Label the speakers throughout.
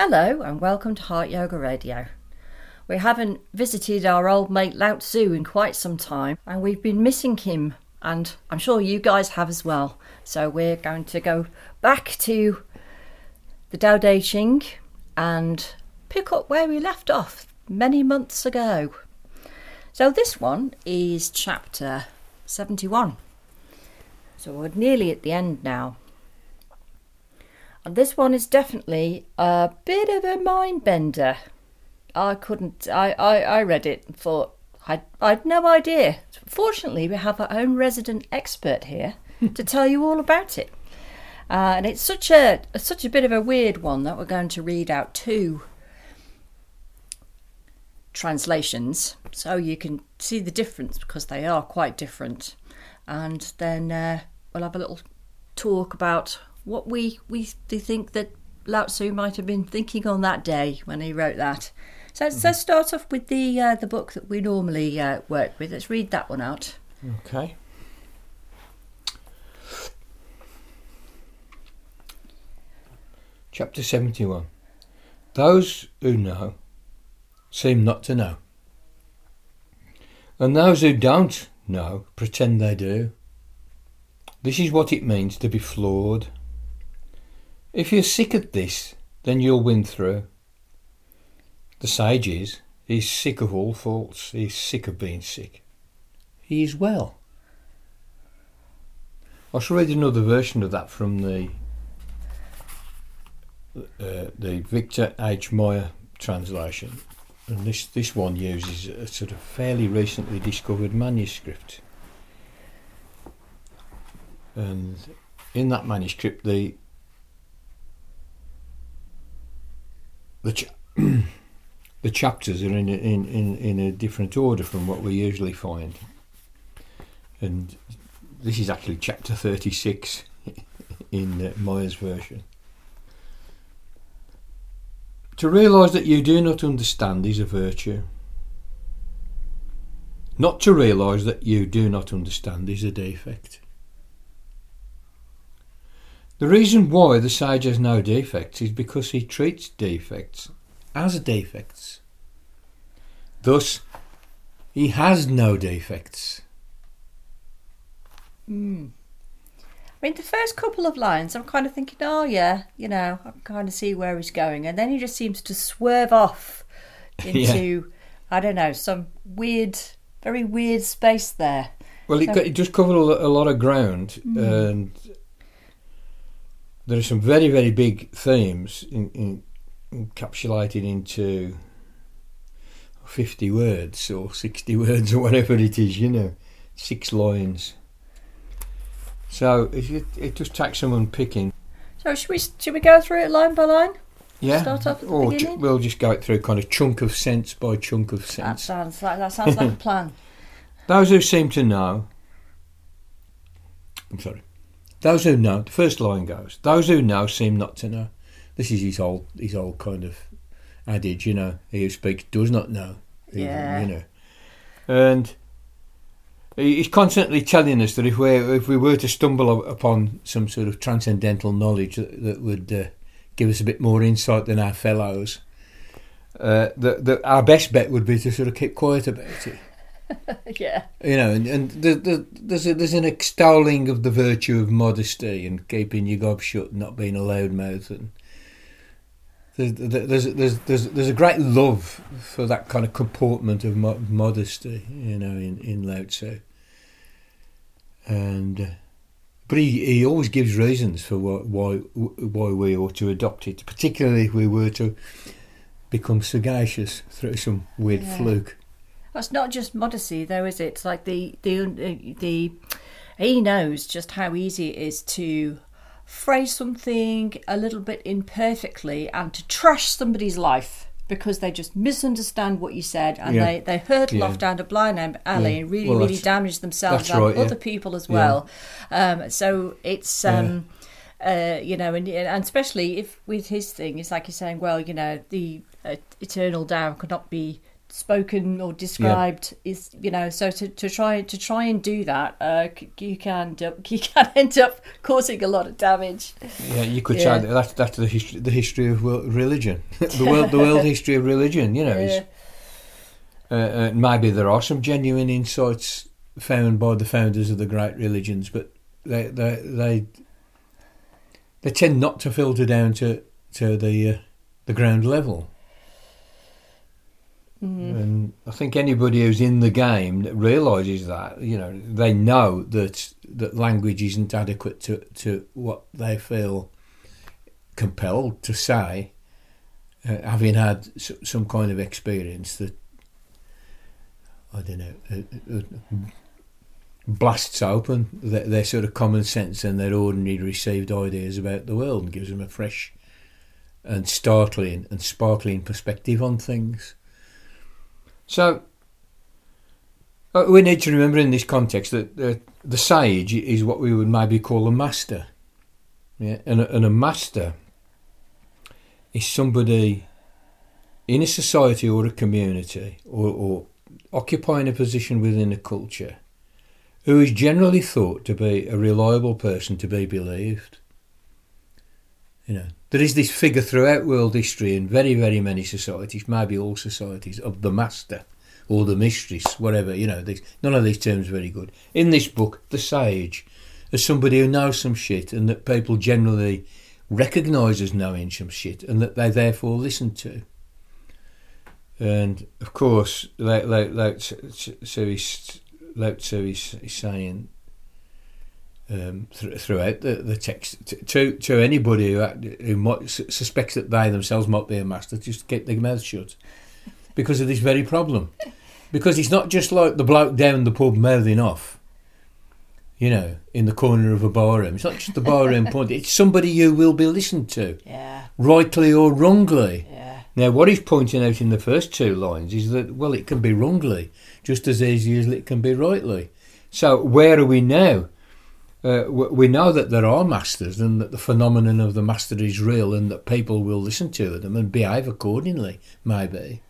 Speaker 1: Hello and welcome to Heart Yoga Radio. We haven't visited our old mate Lao Tzu in quite some time and we've been missing him and I'm sure you guys have as well. So we're going to go back to the Tao Te Ching and pick up where we left off many months ago. So this one is chapter 71. So we're nearly at the end now. And this one is definitely a bit of a mind bender. I couldn't, I, I, I read it and thought, I, I had no idea. Fortunately, we have our own resident expert here to tell you all about it. Uh, and it's such a such a bit of a weird one that we're going to read out two translations so you can see the difference because they are quite different. And then uh, we'll have a little talk about what we we think that Lao Tzu might have been thinking on that day when he wrote that. So mm-hmm. let's start off with the uh, the book that we normally uh, work with. Let's read that one out.
Speaker 2: Okay. Chapter 71 Those who know seem not to know, and those who don't know pretend they do. This is what it means to be flawed. If you're sick at this, then you'll win through. The sage is, he's sick of all faults, he's sick of being sick. He is well. I shall read another version of that from the uh, the Victor H. Mair translation. And this, this one uses a sort of fairly recently discovered manuscript. And in that manuscript, the the ch- the chapters are in, in, in, in a different order from what we usually find. And this is actually chapter 36 in uh, version. To realise that you do not understand is a virtue. Not to realise that you do not understand is a defect. The reason why the sage has no defects is because he treats defects as defects. Thus, he has no defects.
Speaker 1: Mm. I mean, the first couple of lines, I'm kind of thinking, oh, yeah, you know, I kind of see where he's going. And then he just seems to swerve off into, yeah. I don't know, some weird, very weird space there.
Speaker 2: Well, so, it, just covered a lot of ground. Mm. And there are some very, very big themes in, in, encapsulated into 50 words or 60 words or whatever it is, you know, six lines. So it, it just takes some unpicking.
Speaker 1: So should we should we go through it line by line?
Speaker 2: Yeah.
Speaker 1: Start off at the
Speaker 2: or
Speaker 1: beginning.
Speaker 2: Ju- we'll just go it through kind of chunk of sense by chunk of sense.
Speaker 1: That sounds like that sounds like a plan.
Speaker 2: Those who seem to know. I'm sorry. Those who know. The first line goes. Those who know seem not to know. This is his old his old kind of adage, you know. He who speaks does not know.
Speaker 1: Even, yeah.
Speaker 2: You know. And he's constantly telling us that if we if we were to stumble upon some sort of transcendental knowledge that, that would uh, give us a bit more insight than our fellows, uh, that, that our best bet would be to sort of keep quiet about it.
Speaker 1: yeah.
Speaker 2: You know, and, and the, the, there's a, there's an extolling of the virtue of modesty and keeping your gob shut, and not being a loudmouth, and there's there's there's there's there's a great love for that kind of comportment of mo- modesty, you know, in in Lao Tzu and uh, but he, he always gives reasons for why, why why we ought to adopt it, particularly if we were to become sagacious through some weird yeah. fluke.
Speaker 1: Well, it's not just modesty, though, is it? It's like the the the he knows just how easy it is to phrase something a little bit imperfectly and to trash somebody's life because they just misunderstand what you said and yeah. they, they hurtle yeah. off down a blind alley yeah. and really, well, really damage themselves and right, other people as well. Um, so it's, um, uh, you know, and, and especially if with his thing, it's like he's saying, well, you know, the uh, eternal Tao cannot be spoken or described is you know so to, to try to try and do that uh, you can you can end up causing a lot of damage
Speaker 2: Yeah, you could
Speaker 1: Yeah.
Speaker 2: say that that's, that's the history, the history of world religion, the world, the world history of religion. You know, is
Speaker 1: Yeah.
Speaker 2: uh, uh, maybe there are some genuine insights found by the founders of the great religions, but they they they, they tend not to filter down to to the uh, the ground level. I think anybody who's in the game realizes that, you know, they know that that language isn't adequate to, to what they feel compelled to say, uh, having had some kind of experience that I don't know uh, uh, blasts open their, their sort of common sense and their ordinary received ideas about the world and gives them a fresh and startling and sparkling perspective on things. So uh, we need to remember in this context that uh, the sage is what we would maybe call a master. Yeah, and a, and a master is somebody in a society or a community or, or occupying a position within a culture who is generally thought to be a reliable person to be believed. You know, there is this figure throughout world history in very, very many societies, maybe all societies, of the master or the mistress, whatever. You know, none of these terms are very good. In this book, the sage, as somebody who knows some shit and that people generally recognise as knowing some shit and that they therefore listen to. And of course, like like like so he's like so he's, he's saying um, th- throughout the, the text to, to to anybody who who might suspects that they themselves might be a master, just keep their mouth shut because of this very problem. Because it's not just like the bloke down the pub mouthing off, you know, in the corner of a barroom. It's not just the barroom point. It's somebody you will be listened to,
Speaker 1: yeah
Speaker 2: rightly or wrongly.
Speaker 1: yeah
Speaker 2: Now, what he's pointing out in the first two lines is that, well, it can be wrongly, just as easily as it can be rightly. So, where are we now? Uh, we know that there are masters and that the phenomenon of the master is real and that people will listen to them and behave accordingly, maybe.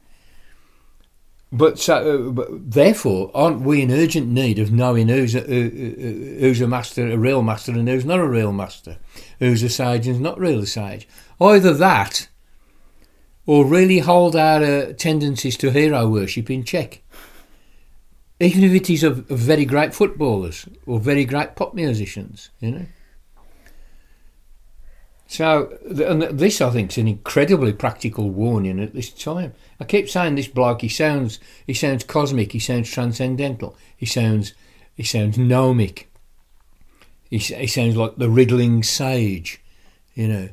Speaker 2: But so, uh, but therefore, aren't we in urgent need of knowing who's a, who- who's a master, a real master, and who's not a real master, who's a sage and who's not really a sage? Either that, or really hold our uh, tendencies to hero worship in check. Even if it is of, very great footballers or very great pop musicians, you know. So, and this I think is an incredibly practical warning at this time. I keep saying this bloke. He sounds, he sounds cosmic. He sounds transcendental. He sounds, he sounds gnomic. He, he sounds like the riddling sage, you know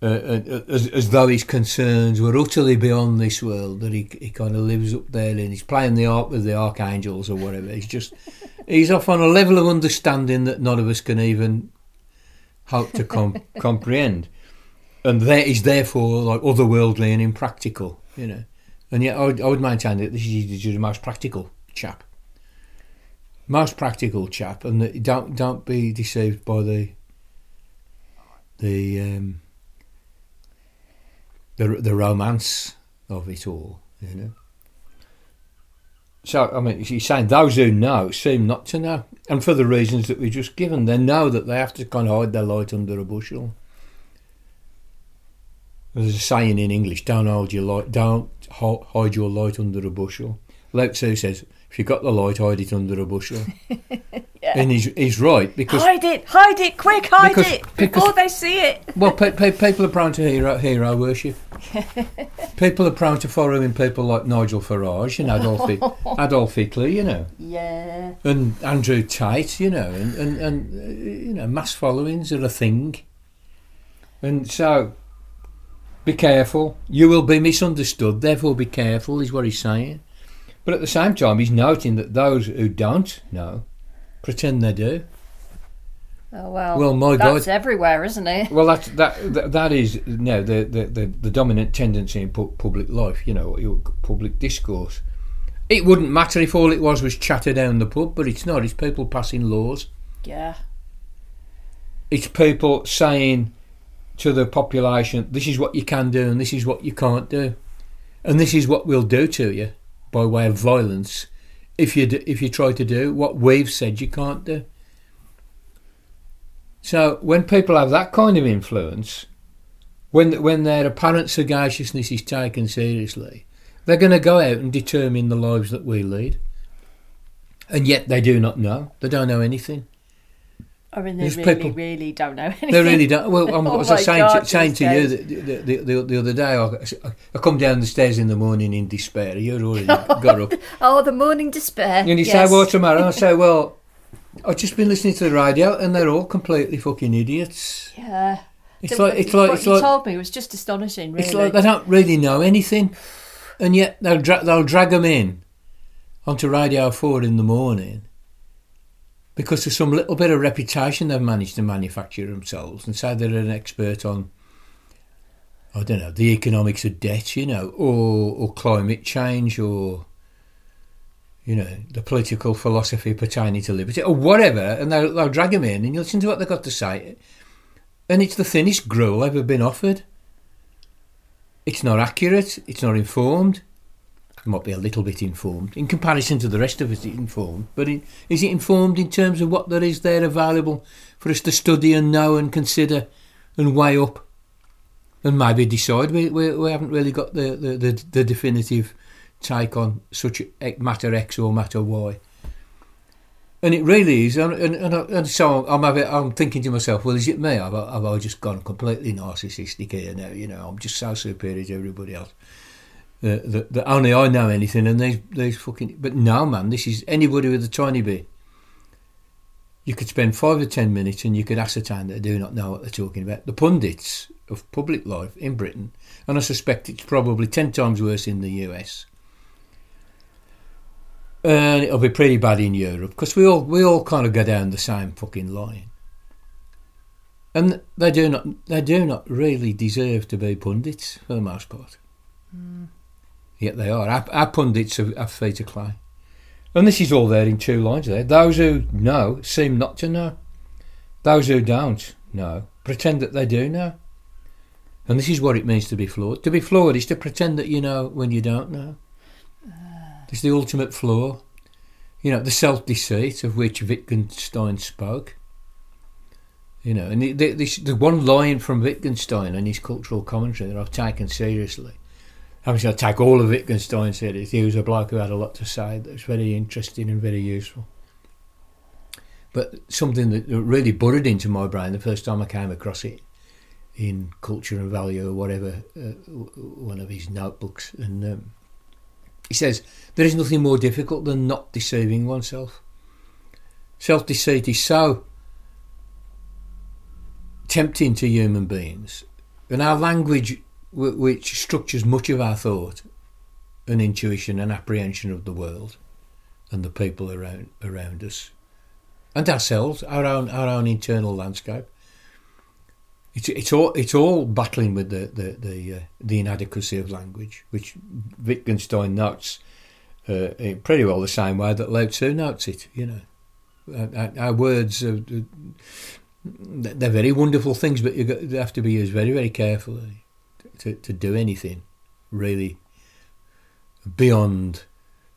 Speaker 2: uh, uh, as, as though his concerns were utterly beyond this world, that he, he kind of lives up there and he's playing the harp with the archangels or whatever. He's just, he's off on a level of understanding that none of us can even hope to com- comprehend. And that is therefore like otherworldly and impractical, you know. And yet I would, I would maintain that this is the most practical chap. Most practical chap, and don't don't be deceived by the the um, the the romance of it all, you know. So I mean, he's saying those who know seem not to know, and for the reasons that we've just given, they know that they have to kind of hide their light under a bushel. There's a saying in English: "Don't hold your light, don't hide your light under a bushel." Lao Tzu says, "If you got the light, hide it under a bushel," yeah. and he's he's right because
Speaker 1: hide it hide it quick hide
Speaker 2: Because-
Speaker 1: it
Speaker 2: because-
Speaker 1: before they see it
Speaker 2: Well, pe- pe- people are prone to hero, hero worship. people are prone to following people like Nigel Farage and Adolf, Adolf Hitler, you know,
Speaker 1: yeah
Speaker 2: and Andrew Tate, you know, and, and, and uh, you know, mass followings are a thing. And so, be careful. You will be misunderstood, therefore be careful, is what he's saying. But at the same time, he's noting that those who don't know pretend they do.
Speaker 1: oh well
Speaker 2: Well, my
Speaker 1: that's
Speaker 2: God.
Speaker 1: everywhere isn't it
Speaker 2: Well, that that that, that is know, the, the, the, the dominant tendency in pu- public life. You know, public discourse. It wouldn't matter if all it was was chatter down the pub, but it's not. It's people passing laws.
Speaker 1: yeah
Speaker 2: It's people saying to the population, "This is what you can do, and this is what you can't do." And this is what we'll do to you by way of violence if you do, if you try to do what we've said you can't do. So when people have that kind of influence, when when their apparent sagaciousness is taken seriously, they're going to go out and determine the lives that we lead. And yet they do not know. They don't know anything.
Speaker 1: I mean, they really,
Speaker 2: people-
Speaker 1: really don't know anything.
Speaker 2: They really don't. Well, um,
Speaker 1: Oh
Speaker 2: I was saying,
Speaker 1: God,
Speaker 2: to, saying to you the, the, the, the other day, I, I come down the stairs in the morning in despair. You'd already got up.
Speaker 1: Oh, the morning despair.
Speaker 2: And you
Speaker 1: yes.
Speaker 2: say, the matter? I say, well, I've just been listening to the radio and they're all completely fucking idiots.
Speaker 1: Yeah.
Speaker 2: It's like, it's like,
Speaker 1: what
Speaker 2: it's
Speaker 1: you
Speaker 2: like,
Speaker 1: told me was just astonishing, really.
Speaker 2: it's like they don't really know anything. And yet they'll, dra- they'll drag them in onto Radio 4 in the morning because of some little bit of reputation they've managed to manufacture themselves and say they're an expert on, I don't know, the economics of debt, you know, or, or climate change or, you know, the political philosophy pertaining to liberty or whatever. And they'll, they'll drag them in and you listen to what they've got to say. And it's the thinnest gruel ever been offered. It's not accurate. It's not informed. Might be a little bit informed in comparison to the rest of us. Informed, but is it informed in terms of what there is there available for us to study and know and consider and weigh up and maybe decide? We, we, we haven't really got the, the, the, the definitive take on such matter X or matter Y. And it really is, and, and, and, and so I'm having, I'm thinking to myself, well, is it me? Have I, have I just gone completely narcissistic here now? You know, I'm just so superior to everybody else. That, only I know anything, and these these fucking. But no, man, this is anybody with a tiny bit. You could spend five or ten minutes, and you could ascertain that they do not know what they're talking about. The pundits of public life in Britain, and I suspect it's probably ten times worse in the US. And it'll be pretty bad in Europe because we all we all kind of go down the same fucking line. And they do not they do not really deserve to be pundits for the most part. Mm. Yet they are. Our, our pundits have, have feet of clay. And this is all there in two lines there. Those who know seem not to know. Those who don't know pretend that they do know. And this is what it means to be flawed. To be flawed is to pretend that you know when you don't know. Uh. It's the ultimate flaw. You know, the self deceit of which Wittgenstein spoke. You know, and the, the, this, the one line from Wittgenstein and his cultural commentary that I've taken seriously. I'm going to take all of Wittgenstein serious. He was a bloke who had a lot to say that was very interesting and very useful. But something that really burrowed into my brain the first time I came across it in Culture and Value or whatever, uh, one of his notebooks. And um, he says, There is nothing more difficult than not deceiving oneself. Self deceit is so tempting to human beings, and our language, which structures much of our thought and intuition and apprehension of the world and the people around around us, and ourselves, our own our own internal landscape. It's, it's all it's all battling with the the the, uh, the inadequacy of language, which Wittgenstein notes uh, pretty well the same way that Lao Tzu notes it. You know, our, our- words are, they're very wonderful things, but you have to be used very very carefully to to do anything really beyond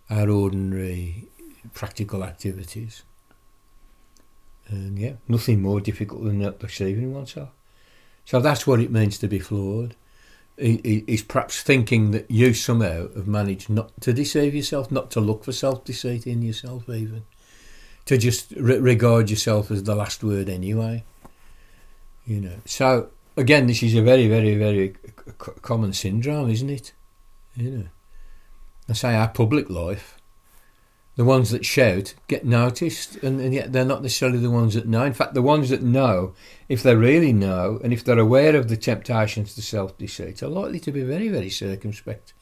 Speaker 2: our ordinary practical activities. And yeah, nothing more difficult than not deceiving oneself. So that's what it means to be flawed. Is perhaps thinking that you somehow have managed not to deceive yourself, not to look for self deceit in yourself, even to just re- regard yourself as the last word anyway. You know. So again, this is a very, very, very common syndrome, isn't it? You know. I say our public life, the ones that shout get noticed, and, and yet they're not necessarily the ones that know. In fact, the ones that know, if they really know, and if they're aware of the temptations to self deceit, are likely to be very, very circumspect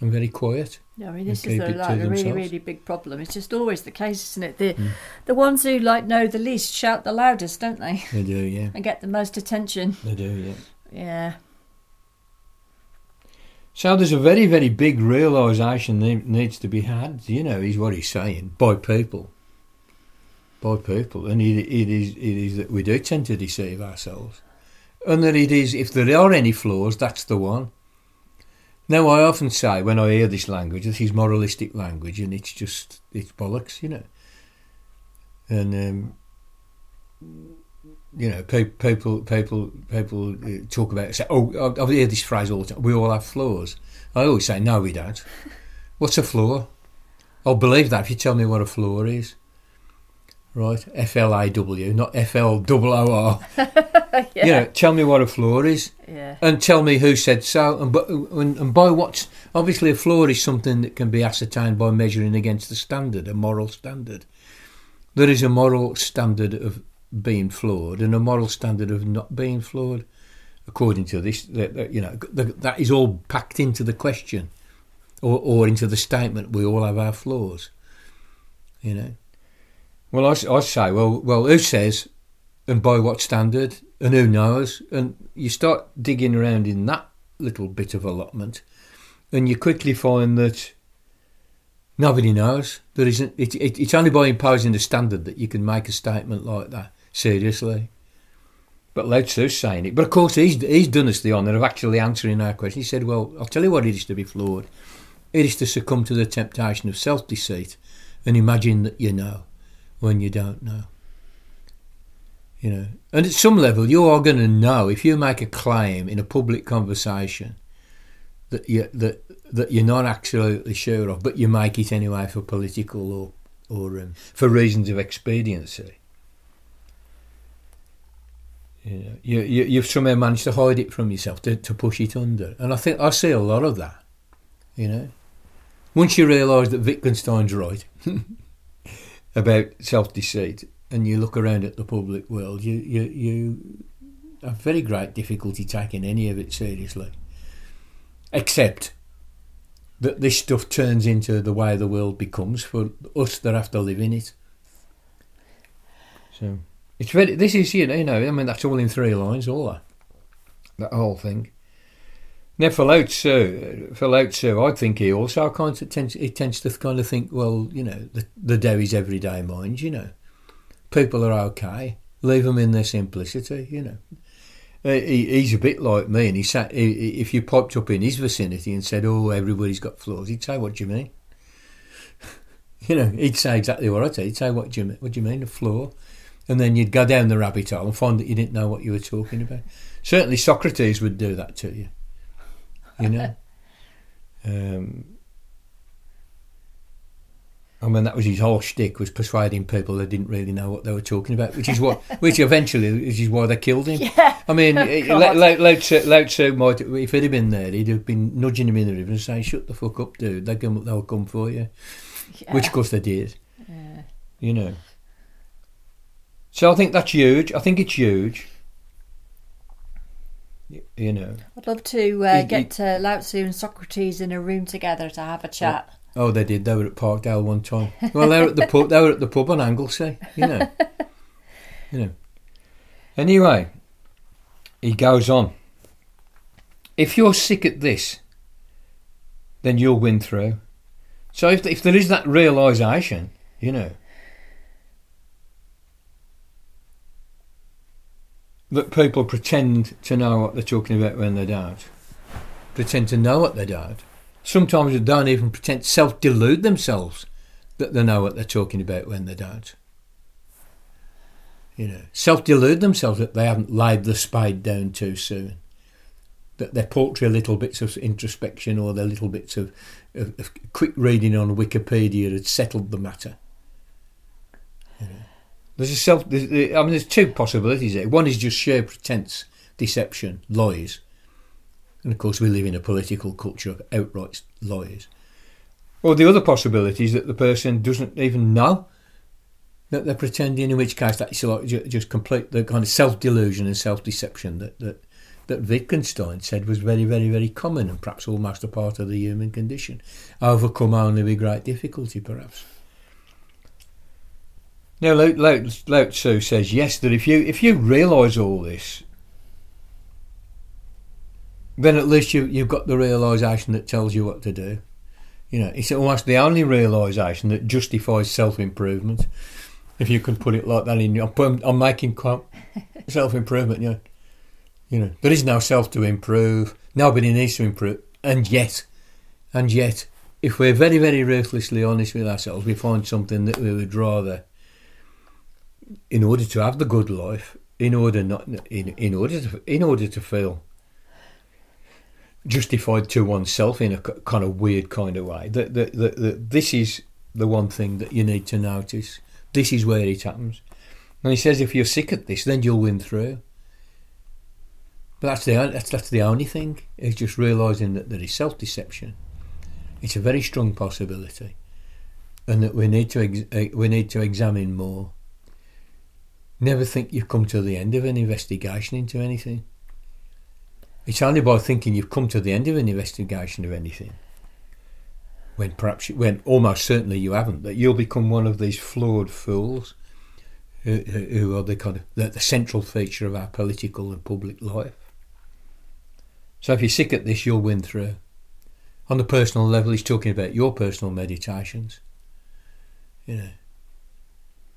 Speaker 2: and very quiet.
Speaker 1: No, I mean, this is
Speaker 2: keep
Speaker 1: the,
Speaker 2: it to
Speaker 1: like a really, really big problem. It's just always the case, isn't it? The
Speaker 2: Mm.
Speaker 1: the ones who like know the least shout the loudest, don't they?
Speaker 2: They do, yeah.
Speaker 1: And get the most attention.
Speaker 2: They do, yeah.
Speaker 1: Yeah.
Speaker 2: So there's a very, very big realisation that needs to be had, you know, is what he's saying, by people. By people. And it, it, is, it is that we do tend to deceive ourselves. And that it is, if there are any flaws, that's the one. Now, I often say when I hear this language, this is moralistic language, and it's just it's bollocks, you know. And um, you know, people people people uh, talk about say, oh, I've heard this phrase all the time. We all have flaws. I always say, no, we don't. What's a flaw? I'll believe that if you tell me what a flaw is. Right, F L A W, not F L O O R. You know, tell me what a flaw is,
Speaker 1: Yeah.
Speaker 2: and tell me who said so, and, and, and by what. Obviously, a flaw is something that can be ascertained by measuring against the standard, a moral standard. There is a moral standard of being flawed and a moral standard of not being flawed. According to this, that, that, you know, that, that is all packed into the question, or, or into the statement. We all have our flaws. You know. Well, I, I say, well, well, who says, and by what standard, and who knows? And you start digging around in that little bit of allotment, and you quickly find that nobody knows. There isn't. It, it, it's only by imposing a standard that you can make a statement like that seriously. But Lao Tzu's saying it. But of course, he's he's done us the honour of actually answering our question. He said, "Well, I'll tell you what it is to be flawed. It is to succumb to the temptation of self-deceit and imagine that you know when you don't know." You know, and at some level, you are going to know if you make a claim in a public conversation that you that that you're not absolutely sure of, but you make it anyway for political or or um, for reasons of expediency. You know, you, you you've somehow managed to hide it from yourself to, to push it under, and I think I see a lot of that. You know, once you realise that Wittgenstein's right about self deceit, and you look around at the public world, you you you have very great difficulty taking any of it seriously, except that this stuff turns into the way the world becomes for us that have to live in it. So it's very. This is you know, you know I mean that's all in three lines, all that that whole thing. Now for Lao Tzu, for Lao Tzu, I think he also kind of tends he tends to kind of think, well, you know, the the is everyday mind, you know, people are okay, leave them in their simplicity, you know. Uh, he, he's a bit like me, and he sat. He- if you popped up in his vicinity and said, "Oh, everybody's got flaws," he'd say, "What do you mean?" you know, he'd say exactly what I'd say. He'd say, "What do you mean? What do you mean a flaw?" And then you'd go down the rabbit hole and find that you didn't know what you were talking about. Certainly, Socrates would do that to you. You know. um, I mean, that was his whole shtick was persuading people that didn't really know what they were talking about, which is what, which eventually, which is why they killed him.
Speaker 1: Yeah.
Speaker 2: I mean. Lao, Tzu, Lao Tzu might, if he'd have been there, he'd have been nudging him in the river and saying, "Shut the fuck up, dude. They come, they'll come for you." Which, of course, they did.
Speaker 1: Yeah.
Speaker 2: You know. So I think that's huge. I think it's huge. You know.
Speaker 1: I'd love to uh,
Speaker 2: He-
Speaker 1: get uh, Lao Tzu and Socrates in a room together to have a chat.
Speaker 2: Oh, they did. They were at Parkdale one time. Well, they were at the pub. They were at the pub on Anglesey. You know. you know. Anyway, he goes on. If you're sick at this, then you'll win through. So if if there is that realization, you know, that people pretend to know what they're talking about when they don't, pretend to know what they don't. Sometimes they don't even pretend self delude themselves that they know what they're talking about when they don't. You know, self delude themselves that they haven't laid the spade down too soon. That their paltry little bits of introspection or their little bits of, of, of quick reading on Wikipedia had settled the matter. There's a self. There's, I mean, there's two possibilities. One is just sheer pretense, deception, lies, and of course we live in a political culture of outright lies. Or the other possibility is that the person doesn't even know that they're pretending. In which case, that's like ju- just complete the kind of self delusion and self deception that that that Wittgenstein said was very, very, very common and perhaps almost a part of the human condition, overcome only with great difficulty, perhaps. Now, Lao, Lao, Lao Tzu says yes that if you if you realise all this, then at least you you've got the realisation that tells you what to do. You know, it's almost the only realisation that justifies self improvement, if you can put it like that. In I'm, I'm making self improvement. You know, you know, there is no self to improve. Nobody needs to improve. And yet, and yet, if we're very, very ruthlessly honest with ourselves, we find something that we would rather, in order to have the good life, in order not, in, in order to, in order to feel justified to oneself in a kind of weird kind of way. That, that, that, that this is the one thing that you need to notice. This is where it happens. And he says, if you're sick at this, then you'll win through. But that's the that's that's the only thing. Is just realizing that there is self deception. It's a very strong possibility, and that we need to ex- eh, we need to examine more. Never think you've come to the end of an investigation into anything. It's only by thinking you've come to the end of an investigation of anything, when perhaps when almost certainly you haven't, that you'll become one of these flawed fools who, who are the kind of the, the central feature of our political and public life. So if you're sick at this, you'll win through. On the personal level, he's talking about your personal meditations. You know,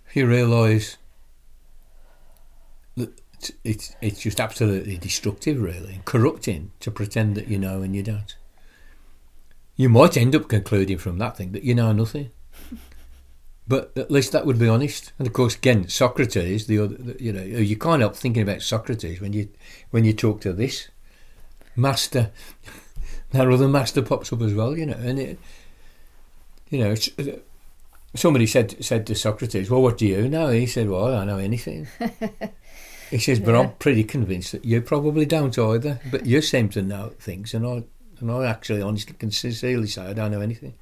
Speaker 2: if you realise it's it's just absolutely destructive, really, and corrupting to pretend that you know and you don't. You might end up concluding from that thing that you know nothing. But at least that would be honest. And of course, again, Socrates, the other, you know, you can't help thinking about Socrates when you when you talk to this master. that other master pops up as well, you know, and it, you know, uh, somebody said said to Socrates, "Well, what do you know?" He said, "Well, I don't know anything." he says, "But yeah. I'm pretty convinced that you probably don't either. But you seem to know things, and I and I actually honestly can sincerely say I don't know anything."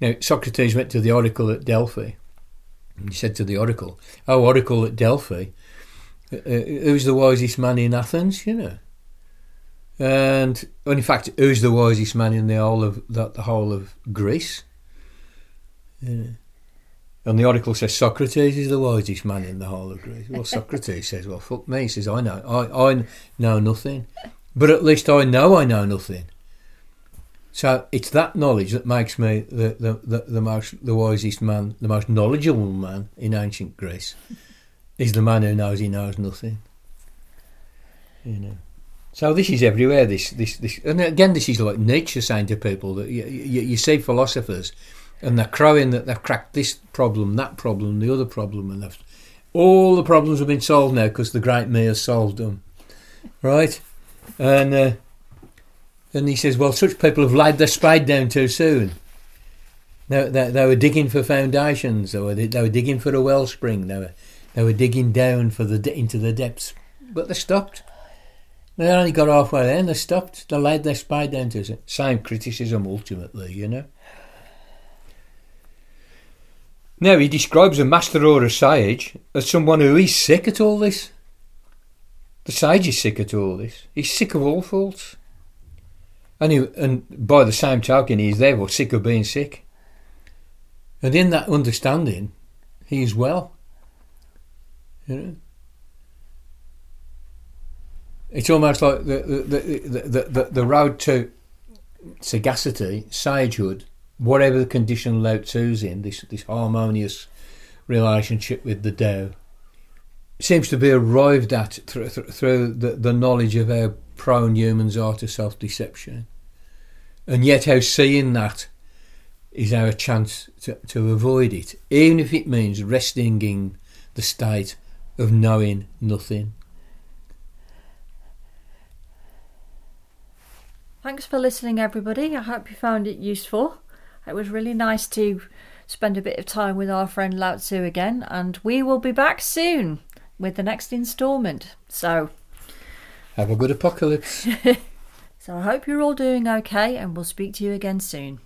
Speaker 2: Now, Socrates went to the oracle at Delphi. And he said to the oracle, "Oh, oracle at Delphi, uh, uh who's the wisest man in Athens? You know." And in fact, who's the wisest man in the whole of the, the whole of Greece? Yeah. And the oracle says Socrates is the wisest man in the whole of Greece. Well, Socrates says, "Well, fuck me." He says, "I know, I, I know nothing, but at least I know I know nothing." So it's that knowledge that makes me the, the, the, the most the wisest man, the most knowledgeable man in ancient Greece. Is the man who knows he knows nothing. You know. So this is everywhere. This, this, this, and again, this is like Nietzsche saying to people that you, you, you see philosophers, and they're crowing that they've cracked this problem, that problem, the other problem, and they've, all the problems have been solved now because the great has solved them, right? And uh, and he says, well, such people have laid their spade down too soon. They, they, they were digging for foundations, they were, they were digging for a wellspring, they were, they were digging down for the into the depths, but they stopped they only got halfway there and they stopped. They laid their spade down to it. Same criticism ultimately, you know. Now he describes a master or a sage as someone who is sick at all this. The sage is sick at all this. He's sick of all faults. And, he, and by the same token, he's therefore sick of being sick. And in that understanding, he is well. You know? It's almost like the the, the, the, the road to sagacity, sagehood, whatever the condition Lao Tzu's in, this, this harmonious relationship with the Tao, seems to be arrived at through, through the, the knowledge of how prone humans are to self deception. And yet, how seeing that is our chance to, to avoid it, even if it means resting in the state of knowing nothing.
Speaker 1: Thanks for listening, everybody. I hope you found it useful. It was really nice to spend a bit of time with our friend Lao Tzu again, and we will be back soon with the next instalment. So,
Speaker 2: have a good apocalypse.
Speaker 1: so, I hope you're all doing okay, and we'll speak to you again soon.